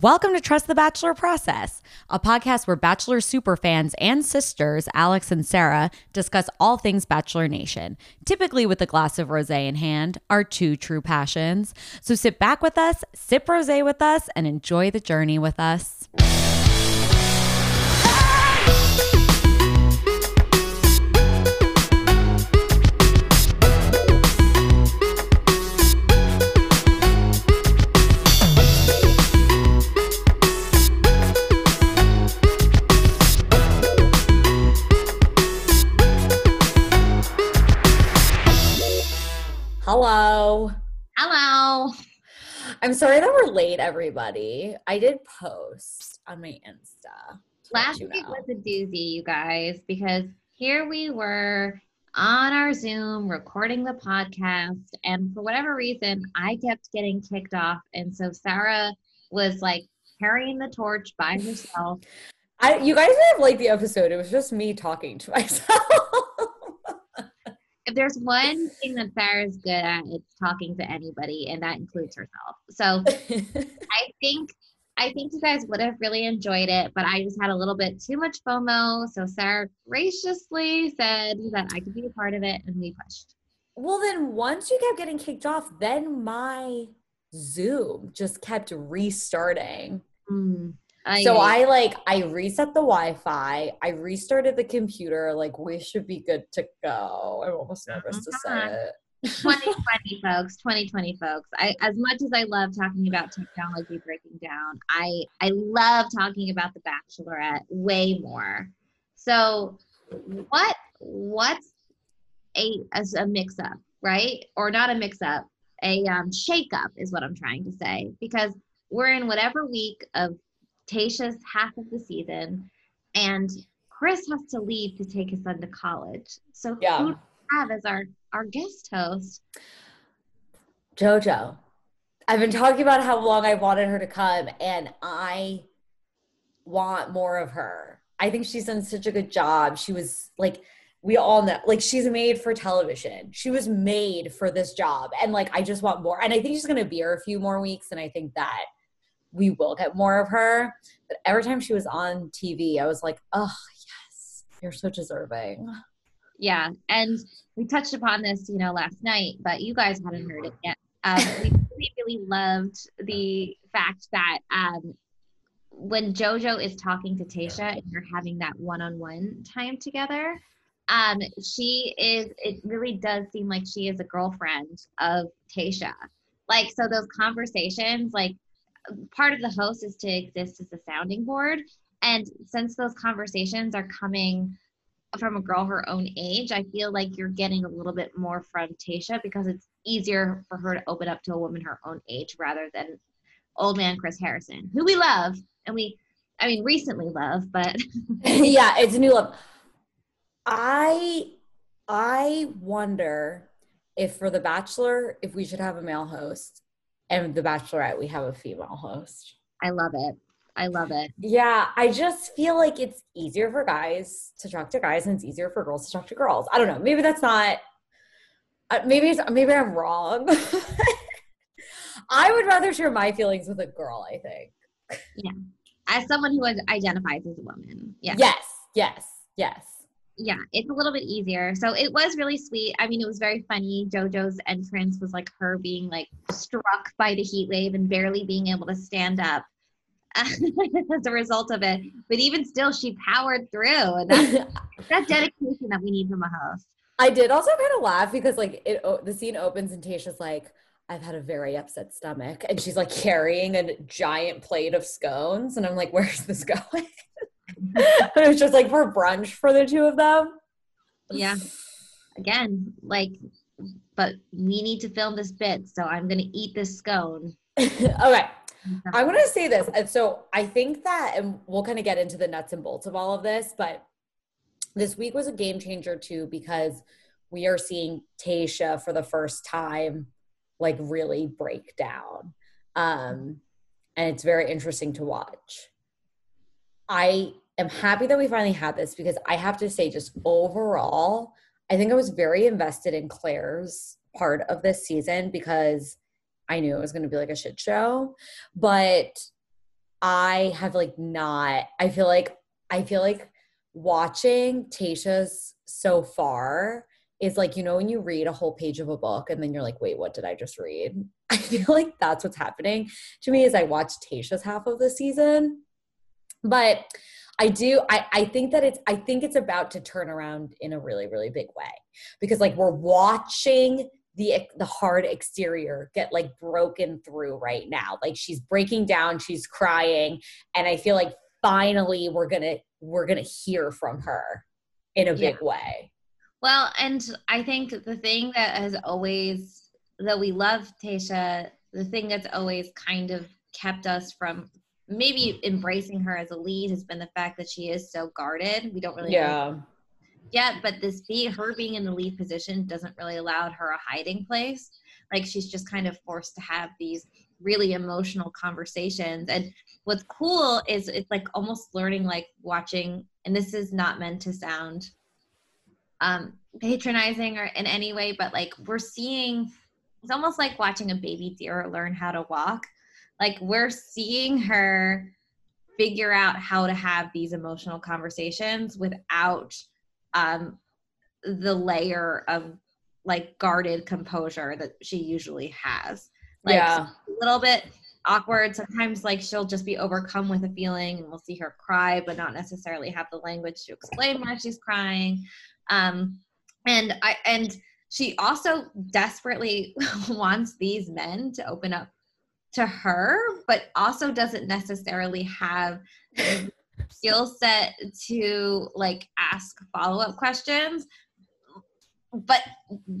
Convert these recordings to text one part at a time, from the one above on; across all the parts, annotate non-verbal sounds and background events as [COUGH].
Welcome to Trust the Bachelor Process, a podcast where Bachelor superfans and sisters, Alex and Sarah, discuss all things Bachelor Nation, typically with a glass of rose in hand, our two true passions. So sit back with us, sip rose with us, and enjoy the journey with us. Hello. Hello. I'm sorry that we're late, everybody. I did post on my Insta. Last week know. was a doozy, you guys, because here we were on our Zoom recording the podcast, and for whatever reason, I kept getting kicked off. And so Sarah was like carrying the torch by herself. I, you guys have liked the episode. It was just me talking to [LAUGHS] myself if there's one thing that Sarah's good at, it's talking to anybody, and that includes herself. So [LAUGHS] I think I think you guys would have really enjoyed it, but I just had a little bit too much FOMO. So Sarah graciously said that I could be a part of it, and we pushed. Well, then once you kept getting kicked off, then my Zoom just kept restarting. Mm. I, so I like I reset the Wi-Fi, I restarted the computer, like we should be good to go. I'm almost nervous to say it. 2020 [LAUGHS] folks 2020 folks. I as much as i love talking about technology breaking down i i love talking about the bachelorette way more. So what what's a as a mix up right? Or not a mix up a um, shake up is what i'm trying to say. Because we're in whatever week of Tayshia's half of the season, and Chris has to leave to take his son to college. So yeah. who do we have as our our guest host? Jojo. I've been talking about how long I wanted her to come, and I want more of her. I think she's done such a good job. She was like, we all know, like, she's made for television. She was made for this job. And like, I just want more. And I think she's going to be here a few more weeks. And I think that we will get more of her. But every time she was on TV, I was like, oh, yes, you're so deserving. Yeah. And we touched upon this, you know, last night, but you guys hadn't heard it yet. Um, we really, really loved the fact that um, when JoJo is talking to Tayshia and you're having that one on one time together, um, she is, it really does seem like she is a girlfriend of Tayshia. Like, so those conversations, like, part of the host is to exist as a sounding board. And since those conversations are coming from a girl her own age, I feel like you're getting a little bit more from Tayshia because it's easier for her to open up to a woman her own age rather than old man Chris Harrison, who we love and we, I mean, recently love, but [LAUGHS] yeah, it's a new love. I I wonder if for The Bachelor, if we should have a male host and The Bachelorette, we have a female host. I love it. I love it. Yeah, I just feel like it's easier for guys to talk to guys and it's easier for girls to talk to girls. I don't know. Maybe that's not uh, maybe it's, maybe I'm wrong. [LAUGHS] I would rather share my feelings with a girl, I think. Yeah. As someone who identifies as a woman. Yeah. Yes. Yes. Yes yeah, it's a little bit easier. So it was really sweet. I mean, it was very funny. JoJo's entrance was like her being like struck by the heat wave and barely being able to stand up [LAUGHS] as a result of it. But even still, she powered through. And that's, [LAUGHS] that dedication that we need from a host. I did also kind of laugh because like it, the scene opens and Tasha's like, I've had a very upset stomach. And she's like carrying a giant plate of scones. And I'm like, where's this [LAUGHS] going? [LAUGHS] it was just like for brunch for the two of them. Yeah. Again, like, but we need to film this bit, so I'm gonna eat this scone. [LAUGHS] okay. I'm gonna say this. And so I think that, and we'll kind of get into the nuts and bolts of all of this, but this week was a game changer too because we are seeing Tayshia for the first time like really break down. Um, and it's very interesting to watch. I am happy that we finally had this because I have to say, just overall, I think I was very invested in Clare's part of this season because I knew it was going to be like a shit show. But I have like not, I feel like, I feel like watching Tayshia's so far is like, you know, when you read a whole page of a book and then you're like, wait, what did I just read? [LAUGHS] I feel like that's what's happening to me as I watch Tayshia's half of the season. But I do, I, I think that it's, I think it's about to turn around in a really, really big way because like we're watching the the hard exterior get like broken through right now like she's breaking down she's crying and i feel like finally we're gonna we're gonna hear from her in a big yeah. way well and i think the thing that has always that we love tayshia the thing that's always kind of kept us from maybe embracing her as a lead has been the fact that she is so guarded we don't really yeah yet, but this be her being in the lead position doesn't really allow her a hiding place. Like she's just kind of forced to have these really emotional conversations. And what's cool is it's like almost learning like watching, and this is not meant to sound um patronizing or in any way, but like we're seeing it's almost like watching a baby deer learn how to walk. Like we're seeing her figure out how to have these emotional conversations without um, the layer of like guarded composure that she usually has. Like yeah. a little bit awkward. Sometimes like she'll just be overcome with a feeling and we'll see her cry, but not necessarily have the language to explain why she's crying. Um, and I and she also desperately [LAUGHS] wants these men to open up to her, but also doesn't necessarily have [LAUGHS] skill set to like ask follow-up questions. But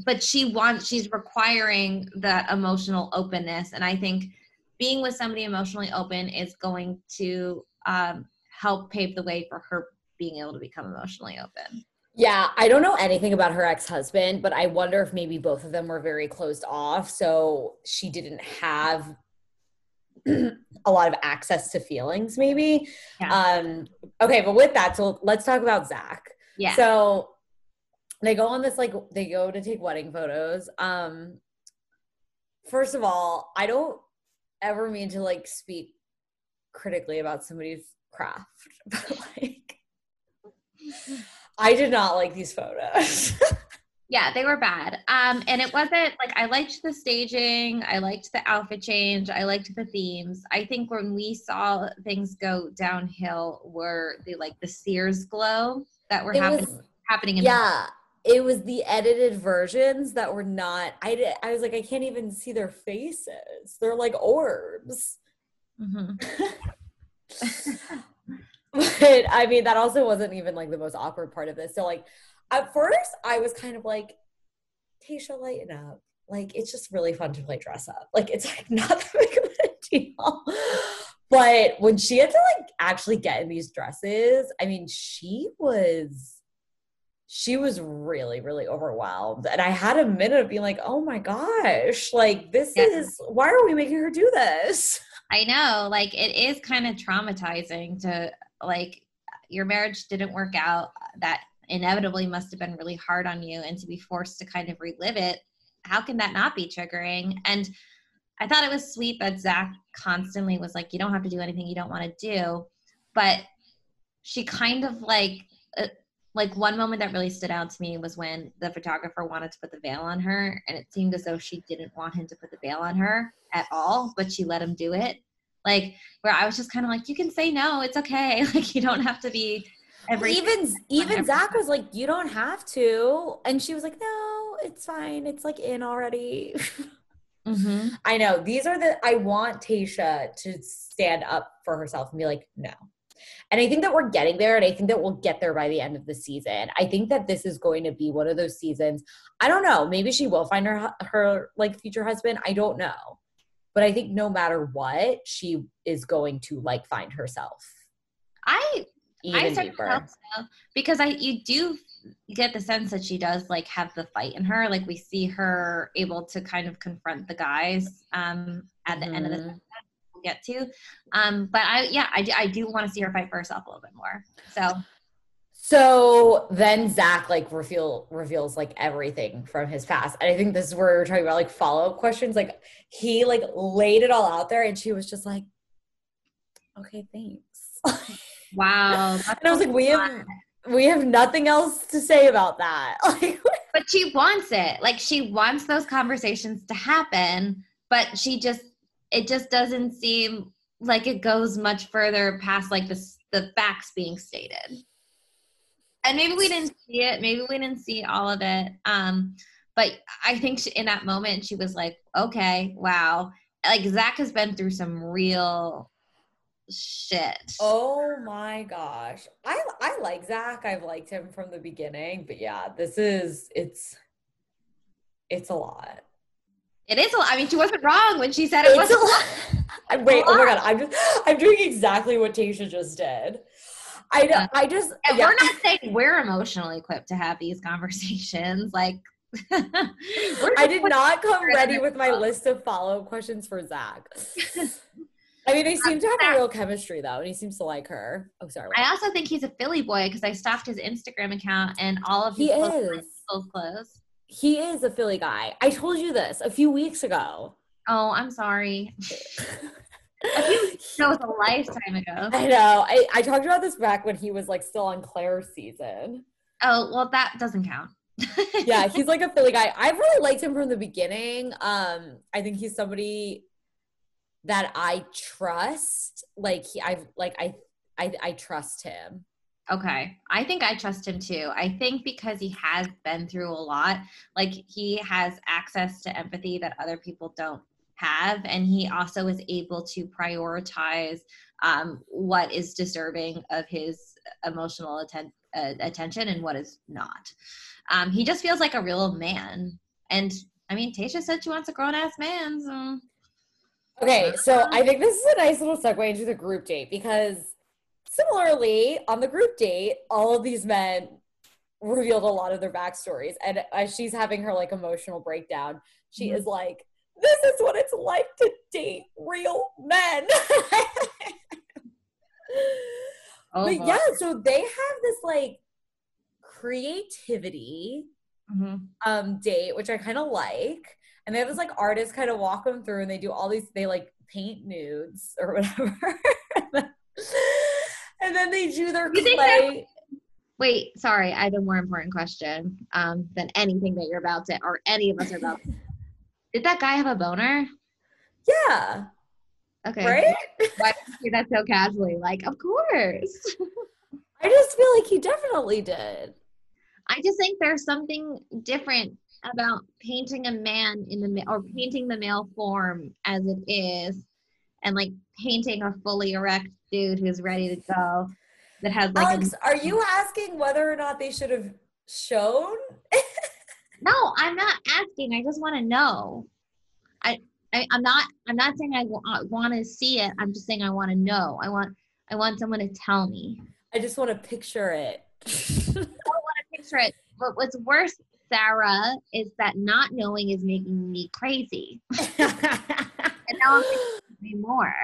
but she wants she's requiring that emotional openness. And i think being with somebody emotionally open is going to um, help pave the way for her being able to become emotionally open. Yeah, I don't know anything about her ex husband, but I wonder if maybe both of them were very closed off. So she didn't have [CLEARS THROAT] a lot of access to feelings maybe. Yeah. um okay but with that so let's talk about zach. Yeah. So they go on this like they go to take wedding photos. Um first of all i don't ever mean to like speak critically about somebody's craft [LAUGHS] but like i did not like these photos [LAUGHS] yeah they were bad. Um and it wasn't like i liked the staging i liked the outfit change i liked the themes. I think when we saw things go downhill were the like the sears glow that were happening was, happening in yeah the- it was the edited versions that were not i did i was like i can't even see their faces. They're like orbs. Mm-hmm. [LAUGHS] but i mean that also wasn't even like the most awkward part of this. So like at first I was kind of like, Tasha, lighten up. Like it's just really fun to play dress up. Like it's like [LAUGHS] not that big of a deal. But when she had to like actually get in these dresses, I mean, she was she was really, really overwhelmed. And I had a minute of being like, oh my gosh, like this yeah. is why are we making her do this? [LAUGHS] I know, like it is kind of traumatizing to like your marriage didn't work out. That inevitably must have been really hard on you and to be forced to kind of relive it how can that not be triggering? And i thought it was sweet that zach constantly was like you don't have to do anything you don't want to do but she kind of like uh, like one moment that really stood out to me was when the photographer wanted to put the veil on her and it seemed as though she didn't want him to put the veil on her at all but she let him do it. Like where i was just kind of like you can say no it's okay. [LAUGHS] Like you don't have to be Every even even Zach was like, "You don't have to," and she was like, "No, it's fine. It's like in already." [LAUGHS] Mm-hmm. I know these are the I want Tasha to stand up for herself and be like, "No." And I think that we're getting there, and I think that we'll get there by the end of the season. I think that this is going to be one of those seasons. I don't know. Maybe she will find her her like future husband. I don't know, but I think no matter what, she is going to like find herself. I even I deeper. So, because I you do get the sense that she does like have the fight in her. Like we see her able to kind of confront the guys um, at the mm-hmm. end of the mm-hmm. we'll get to. Um, but I yeah I, I do want to see her fight for herself a little bit more. So. So then Zach like reveal reveals like everything from his past. And I think this is where we're talking about like follow-up questions. Like he like laid it all out there and she was just like, okay, thanks. [LAUGHS] wow. [LAUGHS] and I was like, we have we have nothing else to say about that. [LAUGHS] but she wants it. Like she wants those conversations to happen, but she just it just doesn't seem like it goes much further past like the the facts being stated. And maybe we didn't see it. Maybe we didn't see all of it. Um, but I think she, in that moment she was like, okay, wow. Like Zach has been through some real shit. Oh my gosh. I I like Zach. I've liked him from the beginning, but yeah, this is it's it's a lot. It is a lot. I mean, she wasn't wrong when she said it was a lot. [LAUGHS] I, wait, oh my god, I'm just I'm doing exactly what Tasha just did. I. I just and yeah. we're not saying we're emotionally equipped to have these [LAUGHS] conversations. Like [LAUGHS] I did not come ready with my list of follow up questions for Zach. I mean, they seem to have a real chemistry though, and he seems to like her. Oh, sorry. I also think he's a Philly boy because I stalked his Instagram account and all of he is clothes. He is a Philly guy. I told you this a few weeks ago. Oh, I'm sorry. [LAUGHS] that was a lifetime ago. I know. I, I talked about this back when he was like still on Clare's season. Oh, well, that doesn't count. yeah, [LAUGHS] he's like a Philly guy. I've really liked him from the beginning. Um, I think he's somebody that I trust. Like he, I like I, I, I trust him. Okay. I think I trust him too. I think because he has been through a lot, like he has access to empathy that other people don't have. And he also is able to prioritize um, what is deserving of his emotional atten- uh, attention and what is not. Um, he just feels like a real man. And I mean, Tayshia said she wants a grown ass man. So Okay, so I think this is a nice little segue into the group date because similarly, on the group date, all of these men revealed a lot of their backstories. And as she's having her like emotional breakdown, she mm-hmm. is like, This is what it's like to date real men. oh, [LAUGHS] but yeah, so they have this like creativity mm-hmm. um date, which I kind of like and they have this like artist kind of walk them through and they do all these they like paint nudes or whatever. [LAUGHS] And then they do their clay wait sorry i have a more important question um, than anything that you're about to or any of us are about to. [LAUGHS] did that guy have a boner? Yeah. Okay. Right? Why say that so casually? Like of course. [LAUGHS] I just feel like he definitely did. I just think there's something different about painting a man in the or painting the male form as it is and like painting a fully erect dude who's ready to go that has like Alex, a- are you asking whether or not they should have shown? [LAUGHS] No i'm not asking. I just want to know. I, I am not i'm not saying i w- want to see it. I'm just saying i want to know. I want i want someone to tell me. I just want to picture it. [LAUGHS] I don't want to picture it. But what's worse Sarah is that not knowing is making me crazy. [LAUGHS] and now I'm thinking more.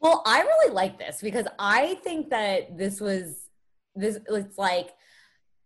Well, I really like this because I think that this was this it's like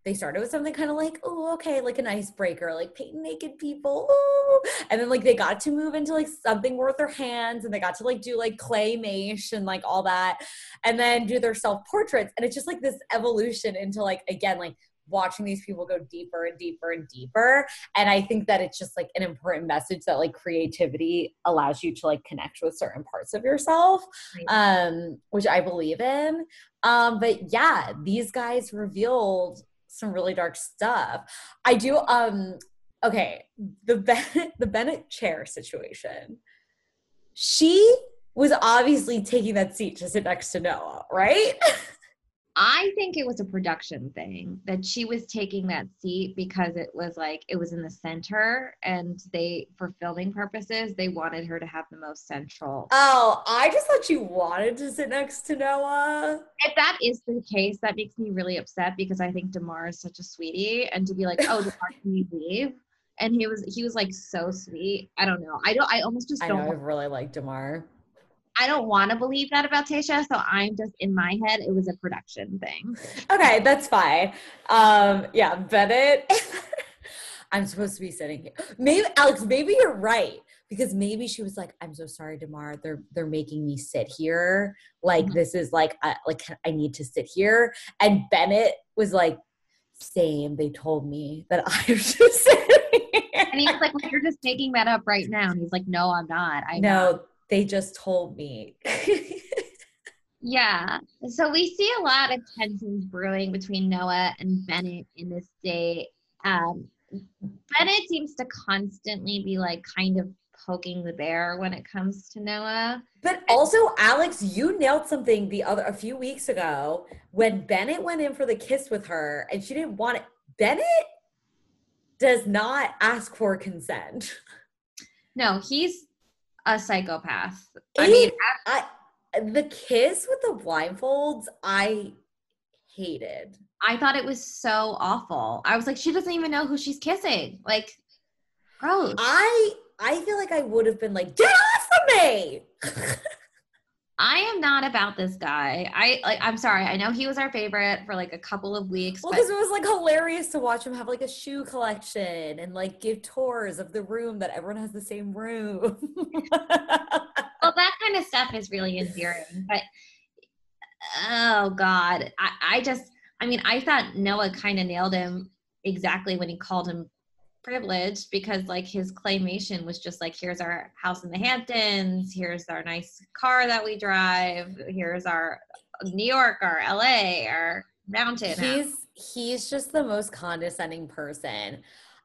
they started with something kind of like, oh, okay, like an icebreaker, like painting naked people. Ooh. And then like they got to move into like something worth their hands and they got to like do like claymation and like all that and then do their self portraits. And it's just like this evolution into like, again, like watching these people go deeper and deeper and deeper. And i think that it's just like an important message that like creativity allows you to like connect with certain parts of yourself um which i believe in. Um but yeah these guys revealed some really dark stuff. I do um okay the bennett [LAUGHS] the bennett chair situation. She was obviously taking that seat to sit next to noah right [LAUGHS] I think it was a production thing that she was taking that seat because it was like it was in the center and they for filming purposes they wanted her to have the most central. Oh, I just thought she wanted to sit next to Noah. If that is the case, that makes me really upset because I think Demar is such a sweetie and to be like, "Oh, Demar, [LAUGHS] can you leave?" And he was he was like so sweet. I don't know. I don't I almost just don't I know, I really like Demar. I don't want to believe that about Tasha, so I'm just in my head. It was a production thing. Okay, that's fine. Um, yeah, Bennett. [LAUGHS] I'm supposed to be sitting here. Maybe Alex. Maybe you're right because maybe she was like, "I'm so sorry, Demar. They're they're making me sit here. Like mm-hmm. this is like I, like I need to sit here." And Bennett was like, "Same. They told me that [LAUGHS] I should sit here." And he's like, well, "You're just making that up right now." And he's like, "No, I'm not. I know." They just told me. [LAUGHS] Yeah. So we see a lot of tensions brewing between Noah and Bennett in this day. Um, Bennett seems to constantly be like kind of poking the bear when it comes to Noah. But also, Alex, you nailed something the other a few weeks ago when Bennett went in for the kiss with her and she didn't want it. Bennett does not ask for consent. No, he's a psychopath. I mean, I, the kiss with the blindfolds, I hated. I thought it was so awful. I was like, she doesn't even know who she's kissing. Like, gross. I I feel like I would have been like, get off of me. [LAUGHS] I am not about this guy. I like. I'm sorry. I know he was our favorite for like a couple of weeks. Well, because it was like hilarious to watch him have like a shoe collection and like give tours of the room that everyone has the same room. [LAUGHS] well, that kind of stuff is really endearing. But oh god, I, I just, I mean, I thought Noah kind of nailed him exactly when he called him privileged because like his claymation was just like here's our house in the hamptons here's our nice car that we drive here's our new york our la our mountain he's house. he's just the most condescending person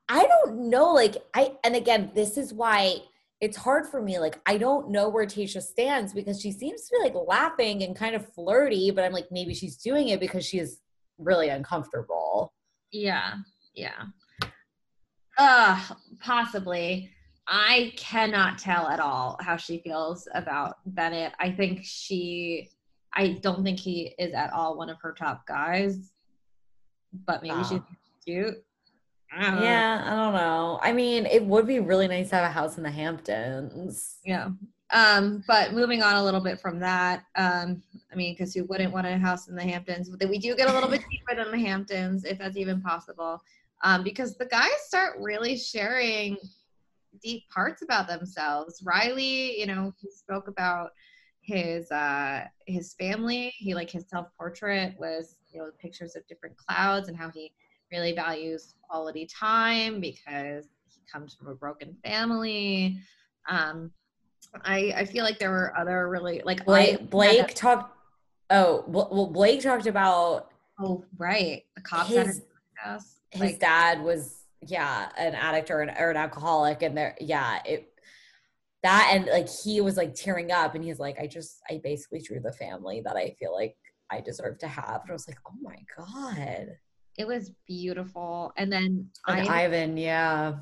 i don't know like i and again this is why it's hard for me. Like, I don't know where Tayshia stands because she seems to be like laughing and kind of flirty, but I'm like, maybe she's doing it because she's really uncomfortable. Yeah. Yeah. Uh, possibly. I cannot tell at all how she feels about Bennett. I think she, I don't think he is at all one of her top guys, but maybe oh. she's cute. I yeah, I don't know. I mean, it would be really nice to have a house in the Hamptons. Yeah. Um, but moving on a little bit from that, um, I mean, because who wouldn't want a house in the Hamptons? But we do get a little bit [LAUGHS] deeper than the Hamptons, if that's even possible, um, because the guys start really sharing deep parts about themselves. Riley, you know, he spoke about his uh his family. He like his self portrait was you know pictures of different clouds and how he really values quality time because he comes from a broken family. Um, I I feel like there were other really like Blake, Blake talked. Oh well, Blake talked about. Oh right, the cops. His, his like, dad was yeah an addict or an or an alcoholic, and there yeah it that and like he was like tearing up, and he's like, I just I basically drew the family that I feel like I deserve to have, and I was like, oh my god it was beautiful. And then and Ivan, yeah.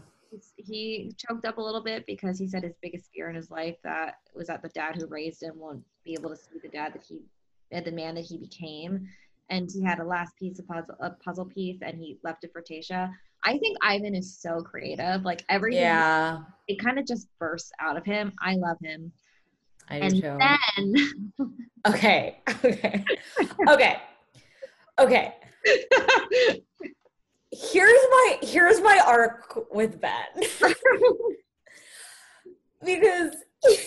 He choked up a little bit because he said his biggest fear in his life that was that the dad who raised him won't be able to see the dad that he, had the man that he became. And he had a last piece of puzzle, a puzzle piece, and he left it for Tasha. I think Ivan is so creative. Like everything, yeah, it kind of just bursts out of him. I love him. I do and. Then, [LAUGHS] okay, okay, okay, okay here's my here's my arc with Ben. [LAUGHS] because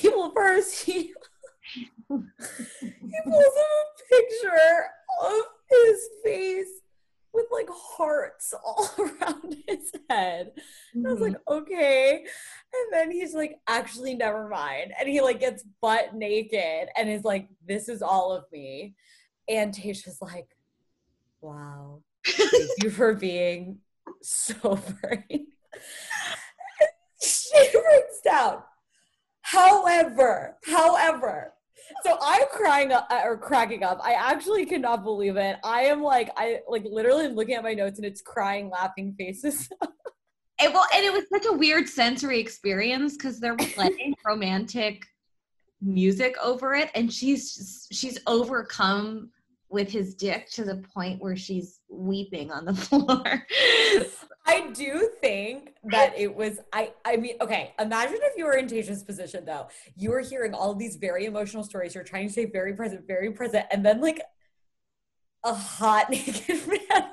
he will first he, he pulls up a picture of his face with like hearts [LAUGHS] all around his head. I was like, mm-hmm. okay. And then he's like, actually, never mind. And he like gets butt naked and is like, this is all of me. And Tasha's like, wow. Thank you for being so brave. [LAUGHS] she [LAUGHS] breaks down. However, however, so I'm crying up, or cracking up. I actually cannot believe it. I am like, I like literally looking at my notes and it's crying, laughing faces. it, [LAUGHS] eh, well, and it was such a weird sensory experience because they're playing romantic music over it, and she's she's overcome with his dick to the point where she's weeping on the [LAUGHS] floor. I do think that it was I I mean okay imagine if you were in Tayshia's position though you were hearing all of these very emotional stories you're trying to stay very present very present and then like a hot [LAUGHS] naked man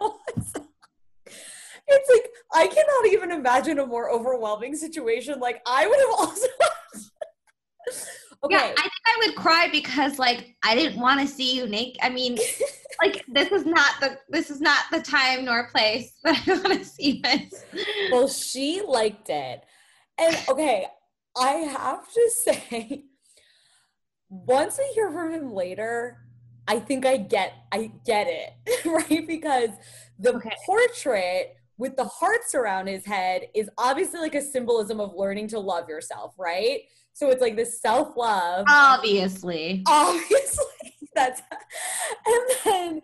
it's like I cannot even imagine a more overwhelming situation. Like I would have also. [LAUGHS] okay. Yeah, I think I would cry because like I didn't want to see you naked. I mean, [LAUGHS] like this is not the this is not the time nor place [LAUGHS] that I want to see this. Well, she liked it, and okay, I have to [LAUGHS] say, once I hear from him later, I think I get I get it right because the okay. portrait with the hearts around his head is obviously like a symbolism of learning to love yourself, right? So it's like this self love. Obviously. Obviously. [LAUGHS] That's and then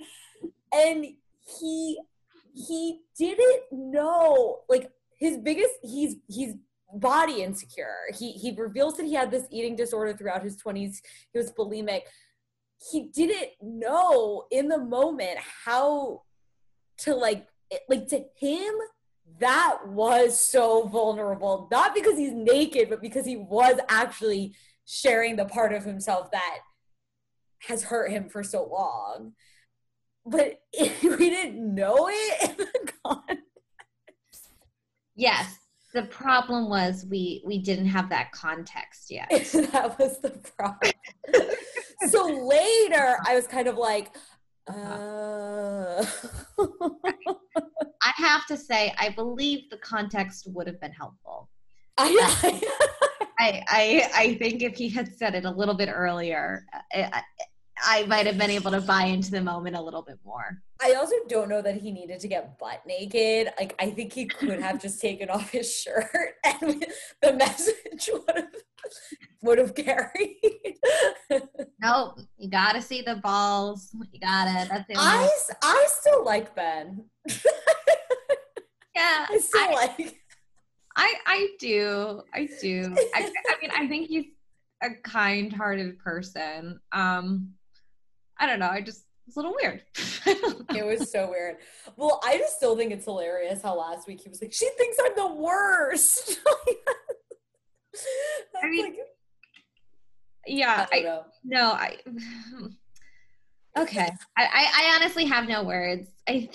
and he he didn't know like his biggest he's he's body insecure. He he reveals that he had this eating disorder throughout his 20s. He was bulimic. He didn't know in the moment how to like like to him that was so vulnerable not because he's naked but because he was actually sharing the part of himself that has hurt him for so long. But [LAUGHS] we didn't know it yes the problem was we we didn't have that context yet. [LAUGHS] That was the problem. So later i was kind of like uh... [LAUGHS] I have to say, I believe the context would have been helpful. I, I, I, I think if he had said it a little bit earlier, I, might have been able to buy into the moment a little bit more. I also don't know that he needed to get butt naked. Like I think he could have just [LAUGHS] taken off his shirt [LAUGHS] and the message would have would have carried. [LAUGHS] nope, you gotta see the balls. You gotta. That's it. I I still like Ben. yeah, I still I, like. I I do. I do. I, I mean, I think he's a kind-hearted person. Um, I don't know. I just it's a little weird. [LAUGHS] it was so weird. Well, I just still think it's hilarious how last week he was like, "She thinks I'm the worst." [LAUGHS] I mean, like, yeah, I, I no, I. Okay, I, I honestly have no words. I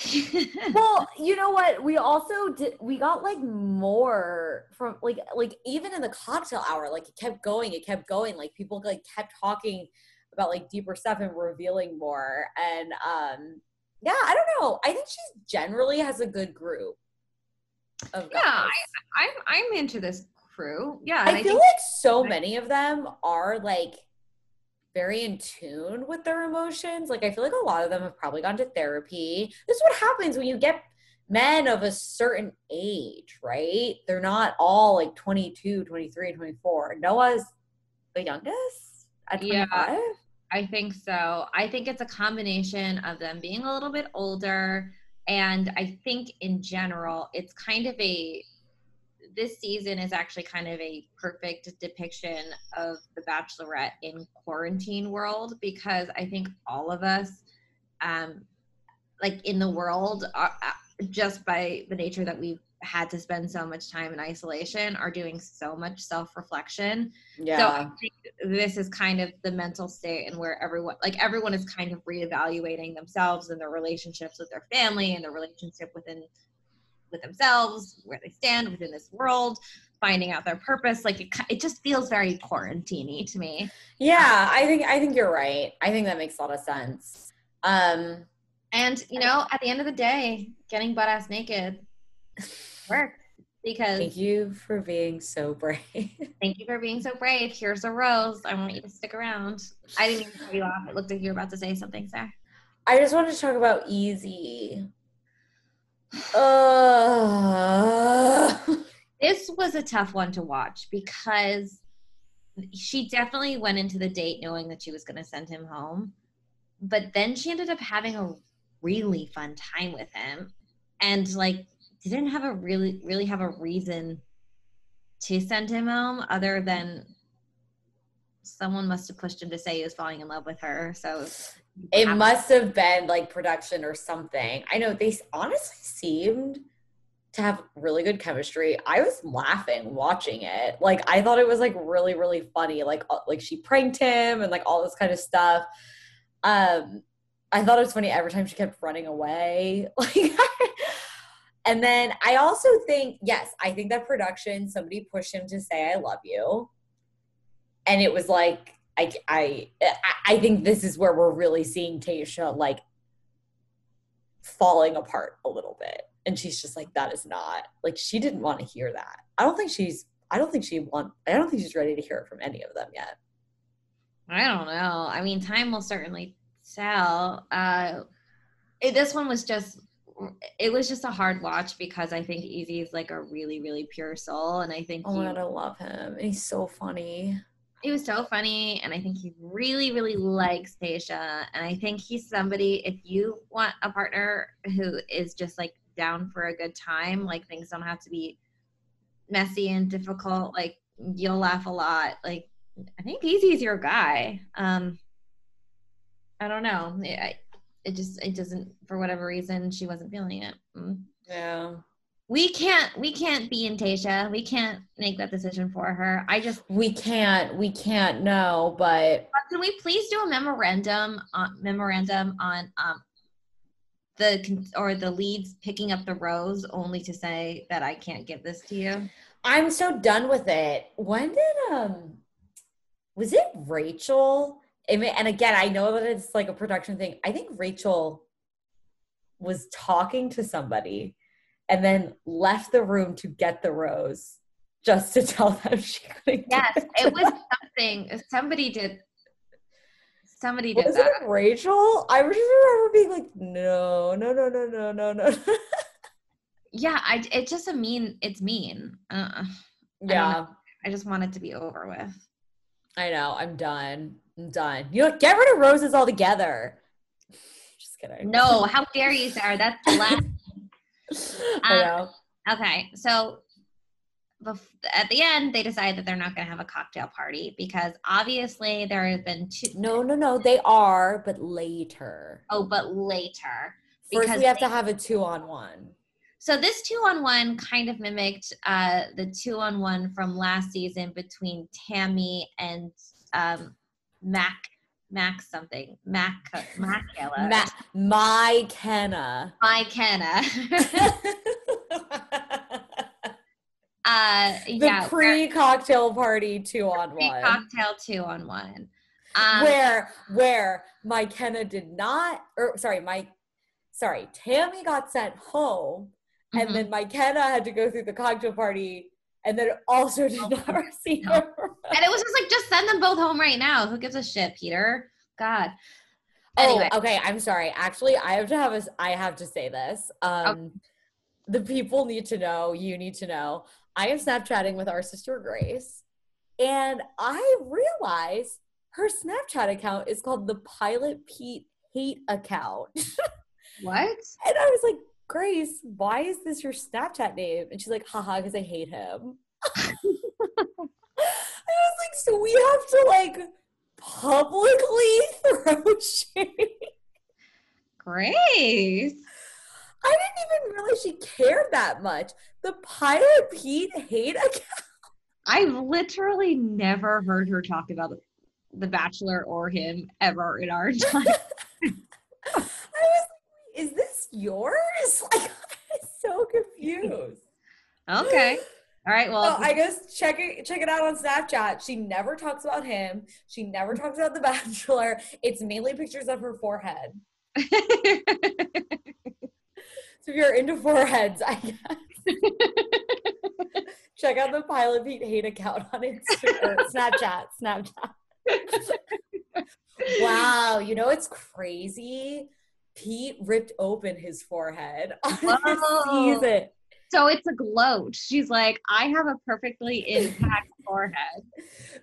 [LAUGHS] well, you know what? We also did. We got like more from like like even in the cocktail hour. Like it kept going. It kept going. Like people like kept talking about like deeper stuff and revealing more. And um yeah, I don't know. I think she generally has a good group. Of yeah, I, I'm I'm into this crew. Yeah, I, I feel like so many of them are like very in tune with their emotions. Like I feel like a lot of them have probably gone to therapy. This is what happens when you get men of a certain age, right? They're not all like 22, 23, 24. Noah's the youngest at 25. Yeah. I think so. I think it's a combination of them being a little bit older. And I think in general, it's kind of a, this season is actually kind of a perfect depiction of the Bachelorette in quarantine world because I think all of us, um, like in the world, are, uh, just by the nature that we've had to spend so much time in isolation are doing so much self-reflection. Yeah. So I think this is kind of the mental state and where everyone like everyone is kind of reevaluating themselves and their relationships with their family and their relationship within with themselves where they stand within this world finding out their purpose. Like it, it just feels very quarantiney to me. Yeah i think i think you're right. I think that makes a lot of sense. Um and you know at the end of the day getting butt ass naked [LAUGHS] work because thank you for being so [LAUGHS] brave. thank you for being so brave. Here's a rose. I want you to stick around. I didn't even cut you off. It looked like you were about to say something, Sarah. I just wanted to talk about Eazy. Uh... This was a tough one to watch because she definitely went into the date knowing that she was going to send him home. But then she ended up having a really fun time with him. And like didn't have a really really have a reason to send him home other than someone must have pushed him to say he was falling in love with her. So it must have been like production or something. I know they honestly seemed to have really good chemistry. I was laughing watching it. Like I thought it was like really really funny. Like uh, like she pranked him and like all this kind of stuff. Um I thought it was funny every time she kept running away. [LAUGHS] Like And then I also think, yes, I think that production, somebody pushed him to say I love you. And it was like, I I I think this is where we're really seeing Tayshia like falling apart a little bit. And she's just like, that is not like she didn't want to hear that. I don't think she's I don't think she want I don't think she's ready to hear it from any of them yet. I don't know. I mean, time will certainly tell. Uh it, this one was just it was just a hard watch because I think Eazy is like a really, really pure soul, and I think oh my god, I love him. He's so funny. He was so funny, and I think he really, really likes Tayshia, and I think he's somebody. If you want a partner who is just like down for a good time, like things don't have to be messy and difficult. Like you'll laugh a lot. Like I think Eazy's your guy. Um, I don't know. I, it just it doesn't for whatever reason she wasn't feeling it. Mm. Yeah. We can't we can't be in Tayshia. We can't make that decision for her. I just we can't we can't know, but can we please do a memorandum on memorandum on um the or the leads picking up the rose only to say that I can't give this to you? I'm so done with it. When did um was it Rachel and again, I know that it's like a production thing. I think Rachel was talking to somebody and then left the room to get the rose just to [LAUGHS] tell them she couldn't. Yes, it was [LAUGHS] something. Somebody did. Somebody did was that. It Rachel? I just remember being like, no, no, no, no, no, no, no. [LAUGHS] yeah, I. It's just a mean. It's mean. Uh, yeah, I, I just want it to be over with. I know. I'm done. I'm done. You know, get rid of roses altogether. Just kidding. No, how dare you, Sarah? That's the last. [LAUGHS] I know. Um, okay, so at the end, they decide that they're not going to have a cocktail party because obviously there have been two. No, no, no, they are, but later. Oh, but later. First, we have they, to have a two on one. So this two on one kind of mimicked uh, the two on one from last season between Tammy and um, Mac Mac something Mac Mac Mac Mykenna My Kenna. [LAUGHS] [LAUGHS] uh, the yeah, pre cocktail party two on one. Cocktail two on one. Um, where where Mykenna did not, or sorry, my sorry, Tammy got sent home, mm-hmm. and then Mykenna had to go through the cocktail party and then also did not receive no. And it was just like, just send them both home right now. Who gives a shit, Peter? God. Oh, anyway. Oh, okay. I'm sorry. Actually, I have to have a. I have to say this. Um, okay. the people need to know. You need to know. I am Snapchatting with our sister Grace, and I realize her Snapchat account is called the Pilot Pete Hate Account. [LAUGHS] what? And I was like, Grace, why is this your Snapchat name? And she's like, haha, because I hate him. [LAUGHS] I was like, so we have to like publicly [LAUGHS] throw shade. Grace. I didn't even realize she cared that much. The Pilot Pete hate account. [LAUGHS] I've literally never heard her talk about The Bachelor or him ever in our time. I was like, is this yours? [LAUGHS] Like, [LAUGHS] I'm so confused. Okay. All right. Well, [LAUGHS] so I guess check it check it out on Snapchat. She never talks about him. She never talks about the Bachelor. It's mainly pictures of her forehead. so if you're into foreheads, I guess. check out the Pilot Pete hate account on Instagram, Snapchat, Snapchat. wow, you know it's crazy Pete ripped open his forehead [LAUGHS] on his season. So it's a gloat. She's like, I have a perfectly intact [LAUGHS] forehead.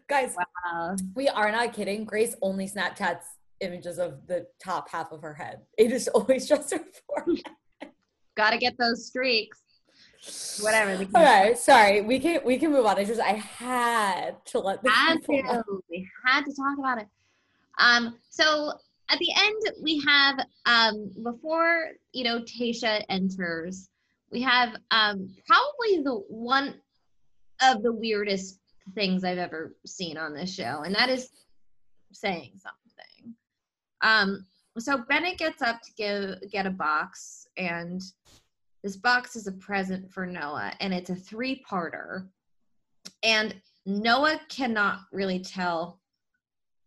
Guys, wow. we are not kidding. Grace only Snapchats images of the top half of her head. It is [LAUGHS] always just her forehead. Gotta get those streaks. Whatever. Okay, sorry. We can we can move on. I just I had to let the had to. We had to talk about it. Um, so at the end we have um before you know Tayshia enters, we have um probably the one of the weirdest things I've ever seen on this show, and that is saying something. Um, so Bennett gets up to give get a box, and this box is a present for Noah, and it's a three parter. And Noah cannot really tell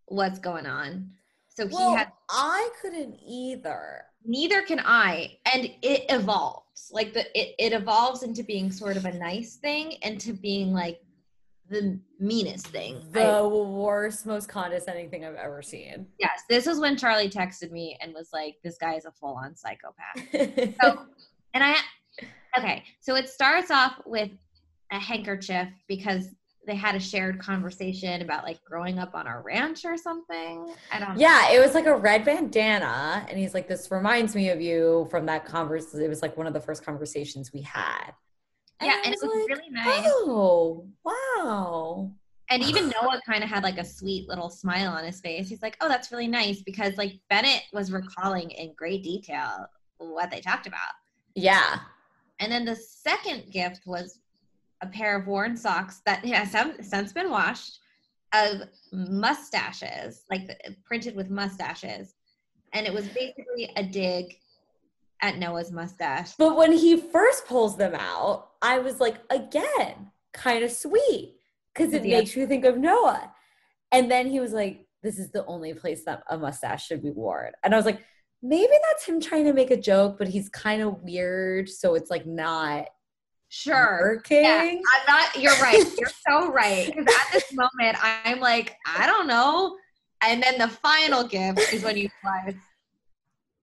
what's going on. So he Well, had I couldn't either. neither can I. And it evolves. Like the it, it evolves into being sort of a nice thing and to being like the meanest thing. I- The worst, most condescending thing I've ever seen. yes, this was when Charlie texted me and was like, This guy is a full on psychopath. [LAUGHS] So, and I, okay, so it starts off with a handkerchief because they had a shared conversation about like growing up on a ranch or something. I don't yeah, it was like a red bandana, and he's like, "This reminds me of you from that converse." It was like one of the first conversations we had. Yeah, and it was like, really nice. Oh, wow. And even Noah kind of had like a sweet little smile on his face. He's like, oh, that's really nice because like Bennett was recalling in great detail what they talked about. Yeah. And then the second gift was a pair of worn socks that [LAUGHS] has since been washed of mustaches, like uh, printed with mustaches. And it was basically a dig at Noah's mustache. But when he first pulls them out, I was like, again, kind of sweet because it Yeah. makes you think of Noah. And then he was like, this is the only place that a mustache should be worn. And I was like, maybe that's him trying to make a joke, but he's kind of weird. So it's like not Sure. working. Yeah, I'm not. You're right. You're so right. Because at this moment, I'm like, I don't know. And then the final gift is when you realize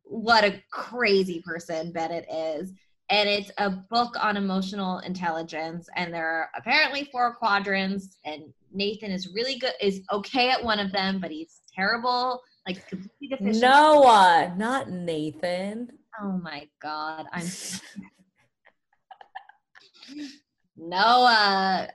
what a crazy person Bennett is. And it's a book on emotional intelligence. And there are apparently four quadrants. And Nathan is really good, is okay at one of them, but he's terrible, like completely deficient. Noah, not Nathan. Oh my God. I'm [LAUGHS] Noah.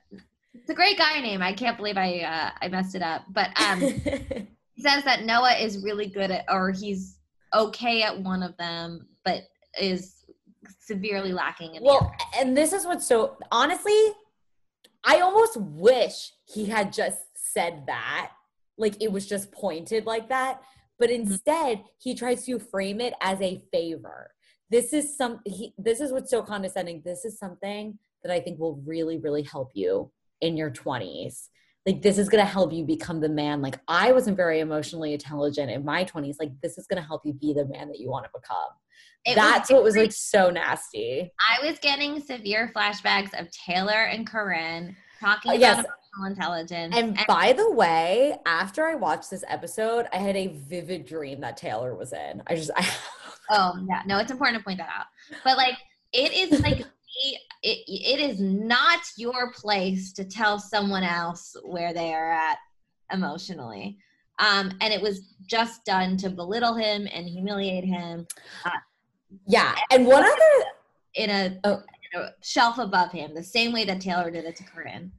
It's a great guy name. I can't believe I uh, I messed it up. But um, [LAUGHS] he says that Noah is really good at, or he's okay at one of them, but is severely lacking in the well, and this is what's so honestly, I almost wish he had just said that. Like it was just pointed like that. But Mm-hmm. instead, he tries to frame it as a favor. This is some he, this is what's so condescending. This is something that I think will really, really help you in your 20s. Like this is gonna help you become the man. Like I wasn't very emotionally intelligent in my 20s. Like this is gonna help you be the man that you want to become. It was That's what was like so nasty. I was getting severe flashbacks of Taylor and Corinne talking Uh, about yes. emotional intelligence. And by the way, after I watched this episode, I had a vivid dream that Taylor was in. I just, [LAUGHS] I, Oh yeah, no, it's important to point that out. But like, it is like [LAUGHS] it, it, is not your place to tell someone else where they are at emotionally. Um, and it was just done to belittle him and humiliate him yeah. And one other, in a, Oh. in a shelf above him, the same way that Taylor did it to Corinne.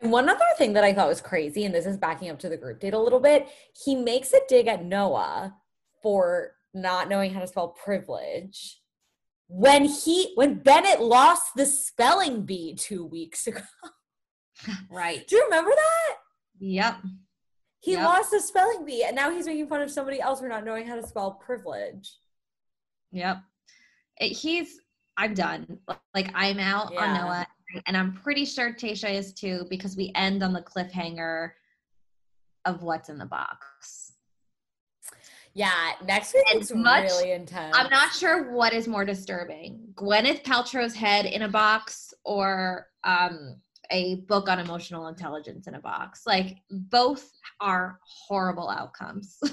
and one other thing that I thought was crazy, and this is backing up to the group date a little bit. He makes a dig at Noah for not knowing how to spell privilege. When he, when Bennett lost the spelling bee two weeks ago, [LAUGHS] Right. do you remember that? Yep. He Yep. lost the spelling bee, and now he's making fun of somebody else for not knowing how to spell privilege. Yep. It- he's. I'm done. Like I'm out on Yeah. Noah, and I'm pretty sure Tayshia is too because we end on the cliffhanger of what's in the box. Yeah, next week much- really intense. I'm not sure what is more disturbing: Gwyneth Paltrow's head in a box, or um, a book on emotional intelligence in a box. Like both are horrible outcomes. [LAUGHS]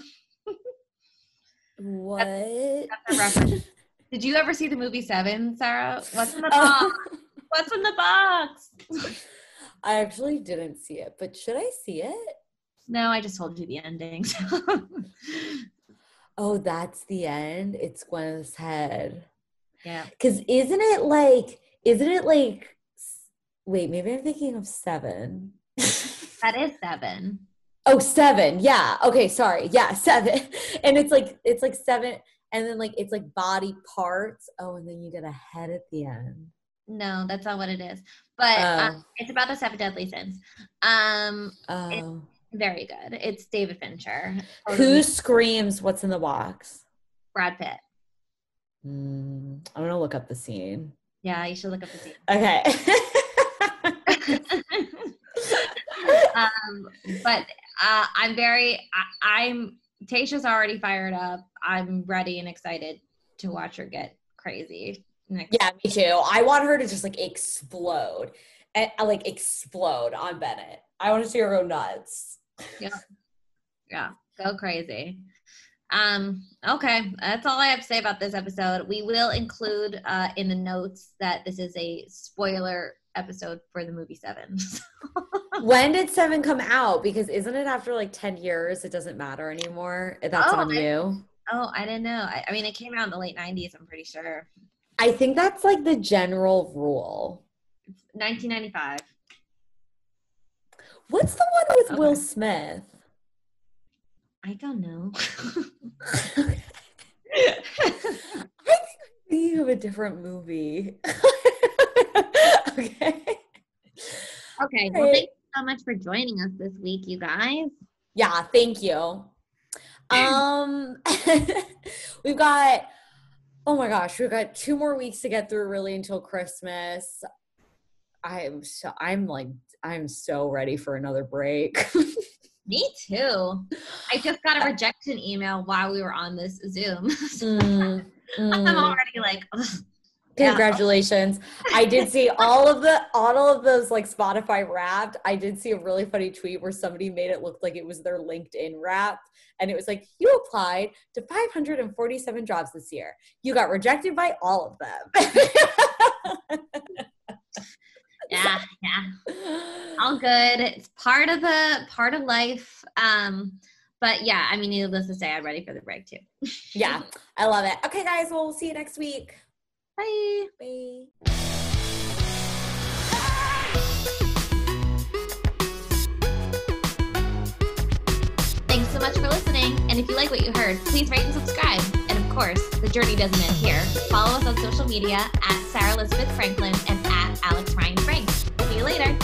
What? That's a reference. [LAUGHS] Did you ever see the movie Seven, Sarah? What's in the [LAUGHS] box? What's in the box? I actually didn't see it, but should I see it? No, I just told you the ending. Oh, that's the end. It's Gwyneth's head. yeah. Because isn't it like, isn't it like, wait, maybe I'm thinking of seven. [LAUGHS] That is seven. oh, seven. Yeah. Okay. Sorry. Yeah. [LAUGHS] Seven. And it's like, it's like seven. And then like, it's like body parts. Oh, and then you get a head at the end. No, that's not what it is. But um, Oh. it's about the seven deadly sins. Um, Oh. Very good. It's David Fincher. Who screams what's in the box? Brad Pitt. Hmm, I'm gonna look up the scene. Yeah, you should look up the scene. Okay. [LAUGHS] [LAUGHS] um, but uh, I'm very, I, I'm, Tayshia's already fired up. I'm ready and excited to watch her get crazy. Next. Yeah, me too. I want her to just like explode and uh, like explode on Bennett. I want to see her go nuts. Yeah. Yeah. Go crazy. Um, okay, that's all I have to say about this episode. We will include uh, in the notes that this is a spoiler episode for the movie Seven. [LAUGHS] when did Seven come out? Because isn't it after like 10 years? It doesn't matter anymore. That's Oh, on I- you. oh, I didn't know. I, I mean, it came out in the late 90s, I'm pretty sure. I think that's like the general rule. 1995. What's the one with Will Smith? I don't know. [LAUGHS] [LAUGHS] I think of a different movie. [LAUGHS] okay. Okay, well, thank you so much for joining us this week, you guys. Yeah, thank you. Um we've got oh my gosh, we've got two more weeks to get through really until Christmas. I'm so I'm like I'm so ready for another break. [LAUGHS] Me too. I just got a rejection email while we were on this Zoom. [LAUGHS] Mm, I'm mm. already like, ugh. Yeah. Congratulations. I did see all of the all of those like Spotify wrapped. I did see a really funny tweet where somebody made it look like it was their LinkedIn wrapped. And it was like, you applied to 547 jobs this year. You got rejected by all of them. [LAUGHS] yeah, [LAUGHS] yeah. all good. It's part of the part of life. Um, but yeah, I mean, needless to say, I'm ready for the break too. yeah, [LAUGHS] I love it. Okay, guys, well, we'll see you next week. Bye. Bye. Thanks so much for listening. And if you like what you heard, please rate and subscribe. And course, the journey doesn't end here. Follow us on social media at Sarah Elizabeth Franklin and at Alex Ryan Frank. See you later.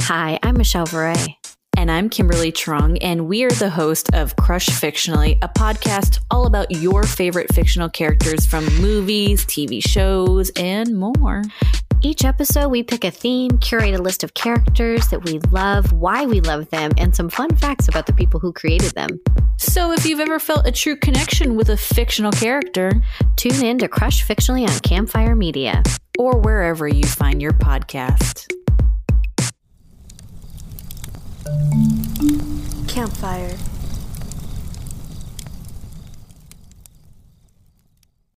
Hi, I'm Michelle Varay. And I'm Kimberly Trung, and we are the host of Crush Fictionally, a podcast all about your favorite fictional characters from movies, TV shows, and more. Each episode, we pick a theme, curate a list of characters that we love, why we love them, and some fun facts about the people who created them. So if you've ever felt a true connection with a fictional character, Tune in to Crush Fictionally on Campfire Media. or wherever you find your podcast. Campfire.